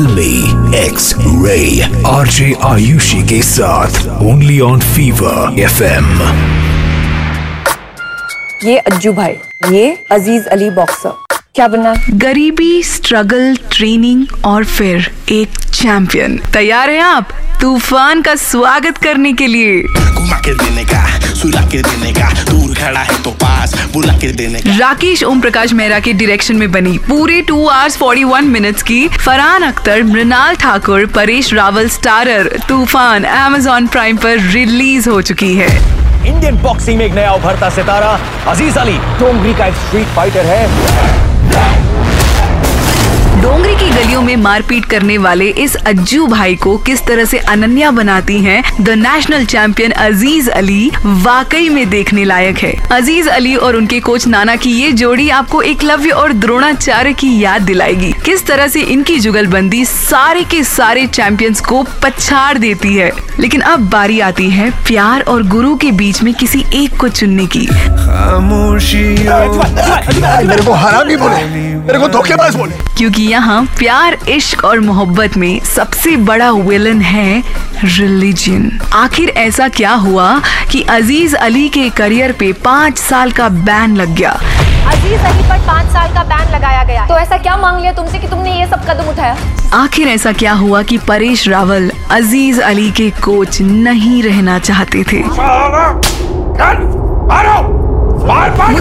फिल्मी X ray RJ Ayushi के साथ ओनली ऑन फीवर एफएम ये अज्जू भाई, ये अज़ीज़ अली बॉक्सर क्या बनना? गरीबी स्ट्रगल ट्रेनिंग और फिर एक चैंपियन तैयार हैं आप? तूफ़ान का स्वागत करने के लिए। घुमा के देने का सुला के देने का दूर खड़ा है तो पास बुला के देने का। राकेश ओम प्रकाश मेहरा के डायरेक्शन में बनी। पूरे टू आवर्स 41 मिनट्स की Farhan Akhtar Mrunal Thakur Paresh Rawal starrer Toofaan Amazon Prime पर रिलीज़ हो चुकी है। इंडियन बॉक्सिंग में एक नया उभरता सितारा। अज़ीज़ अली डोंगरी का एक स्ट्रीट फाइटर है। डोंगरी की गलियों में मारपीट करने वाले इस अज्जू भाई को किस तरह से अनन्या बनाती हैं, the national champion Aziz Ali वाकई में देखने लायक है। अज़ीज़ अली और उनके कोच नाना की ये जोड़ी आपको एकलव्य और द्रोणाचार्य की याद दिलाएगी। किस तरह से इनकी जुगलबंदी सारे के सारे चैंपियंस को पछाड़ देती है। लेकिन अब बारी आती है प्यार और गुरु के बीच में किसी एक को चुनने की। मेरे को हरामी बोले। मेरे को धोखेबाज बोले। क्योंकि यहाँ प्यार इश्क और मोहब्बत में सबसे बड़ा विलन है रिलीजन। आखिर ऐसा क्या हुआ कि अज़ीज़ अली के करियर पे पाँच साल का बैन लग गया? अज़ीज़ अली पर पाँच साल का बैन लगाया गया। तो ऐसा क्या मांग लिया तुमसे कि तुमने ये सब कदम उठाया? आखिर ऐसा क्या हुआ कि परेश रावल अज़ीज़ अली के कोच नहीं रहना चाहते थे?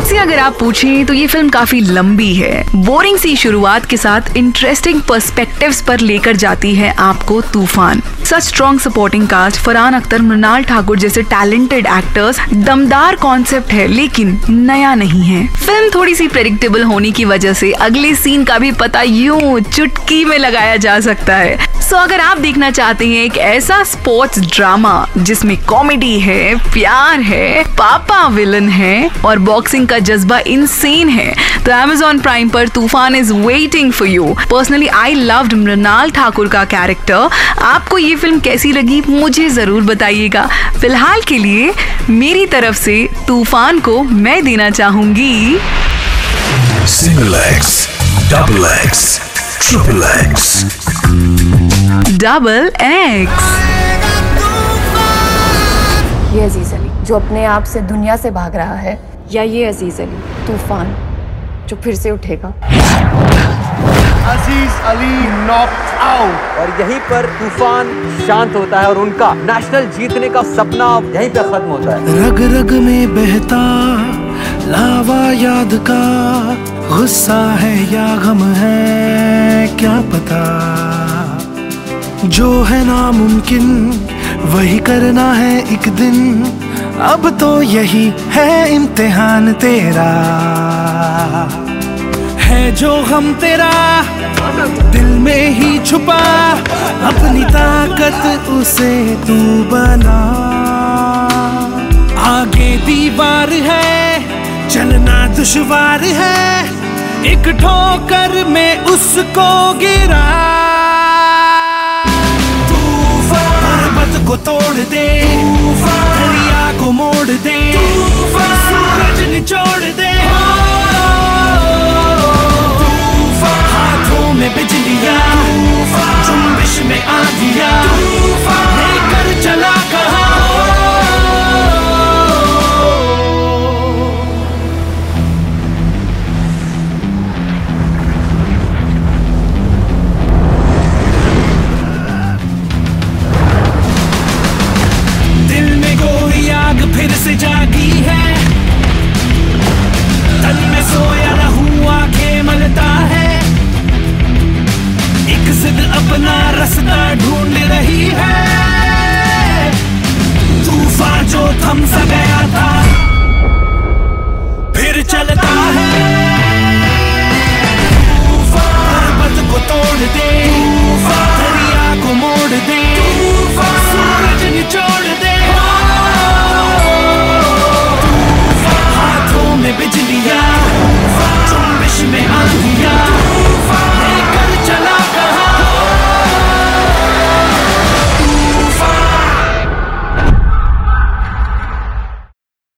मुझसे अगर आप पूछें तो ये फ़िल्म काफ़ी लंबी है। बोरिंग सी शुरुआत के साथ इंटरेस्टिंग पर्सपेक्टिव्स पर लेकर जाती है आपको Toofaan. Such strong supporting cast Farhan Akhtar Mrunal Thakur जैसे टैलेंटेड एक्टर्स दमदार कॉन्सेप्ट है लेकिन नया नहीं है। फ़िल्म थोड़ी सी प्रेडिक्टेबल होने की वजह से अगले सीन का भी पता यूँ चुटकी में लगाया जा सकता है। सो so, अगर आप देखना चाहते हैं एक ऐसा स्पोर्ट्स ड्रामा जिसमें कॉमेडी है प्यार है पापा विलन है और बॉक्सिंग का जज्बा इनसेन है तो Amazon प्राइम पर Toofaan is waiting for you personally I loved Mrunal Thakur का कैरेक्टर आपको ये फ़िल्म कैसी लगी मुझे ज़रूर बताइएगा। फ़िलहाल के लिए मेरी तरफ़ से तूफ़ान को मैं देना चाहूँगी। Single X double X triple X double X ये अज़ीज़ अली जो अपने आप से दुनिया से भाग रहा है या ये अज़ीज़ अली तूफ़ान जो फिर से उठेगा? अज़ीज़ अली नॉक आउट और यहीं पर तूफ़ान शांत होता है और उनका नेशनल जीतने का सपना यहीं पे खत्म होता है। रग रग में बहता लावा याद का गुस्सा है या गम है क्या पता? जो है नामुमकिन वही करना है एक दिन। अब तो यही है इम्तिहान तेरा। जो हम तेरा दिल में ही छुपा, अपनी ताकत उसे तू बना। आगे दीवार है चलना दुश्वार है, एक ठोकर में उसको गिरा। तूफ़ान को तोड़ दे, दरिया को मोड़ दे। सूरज अपना रास्ता ढूंढ रही है। तूफ़ान जो थम सा गया था, फिर चलता है। तूफ़ान को तोड़ दे। तूफ़ान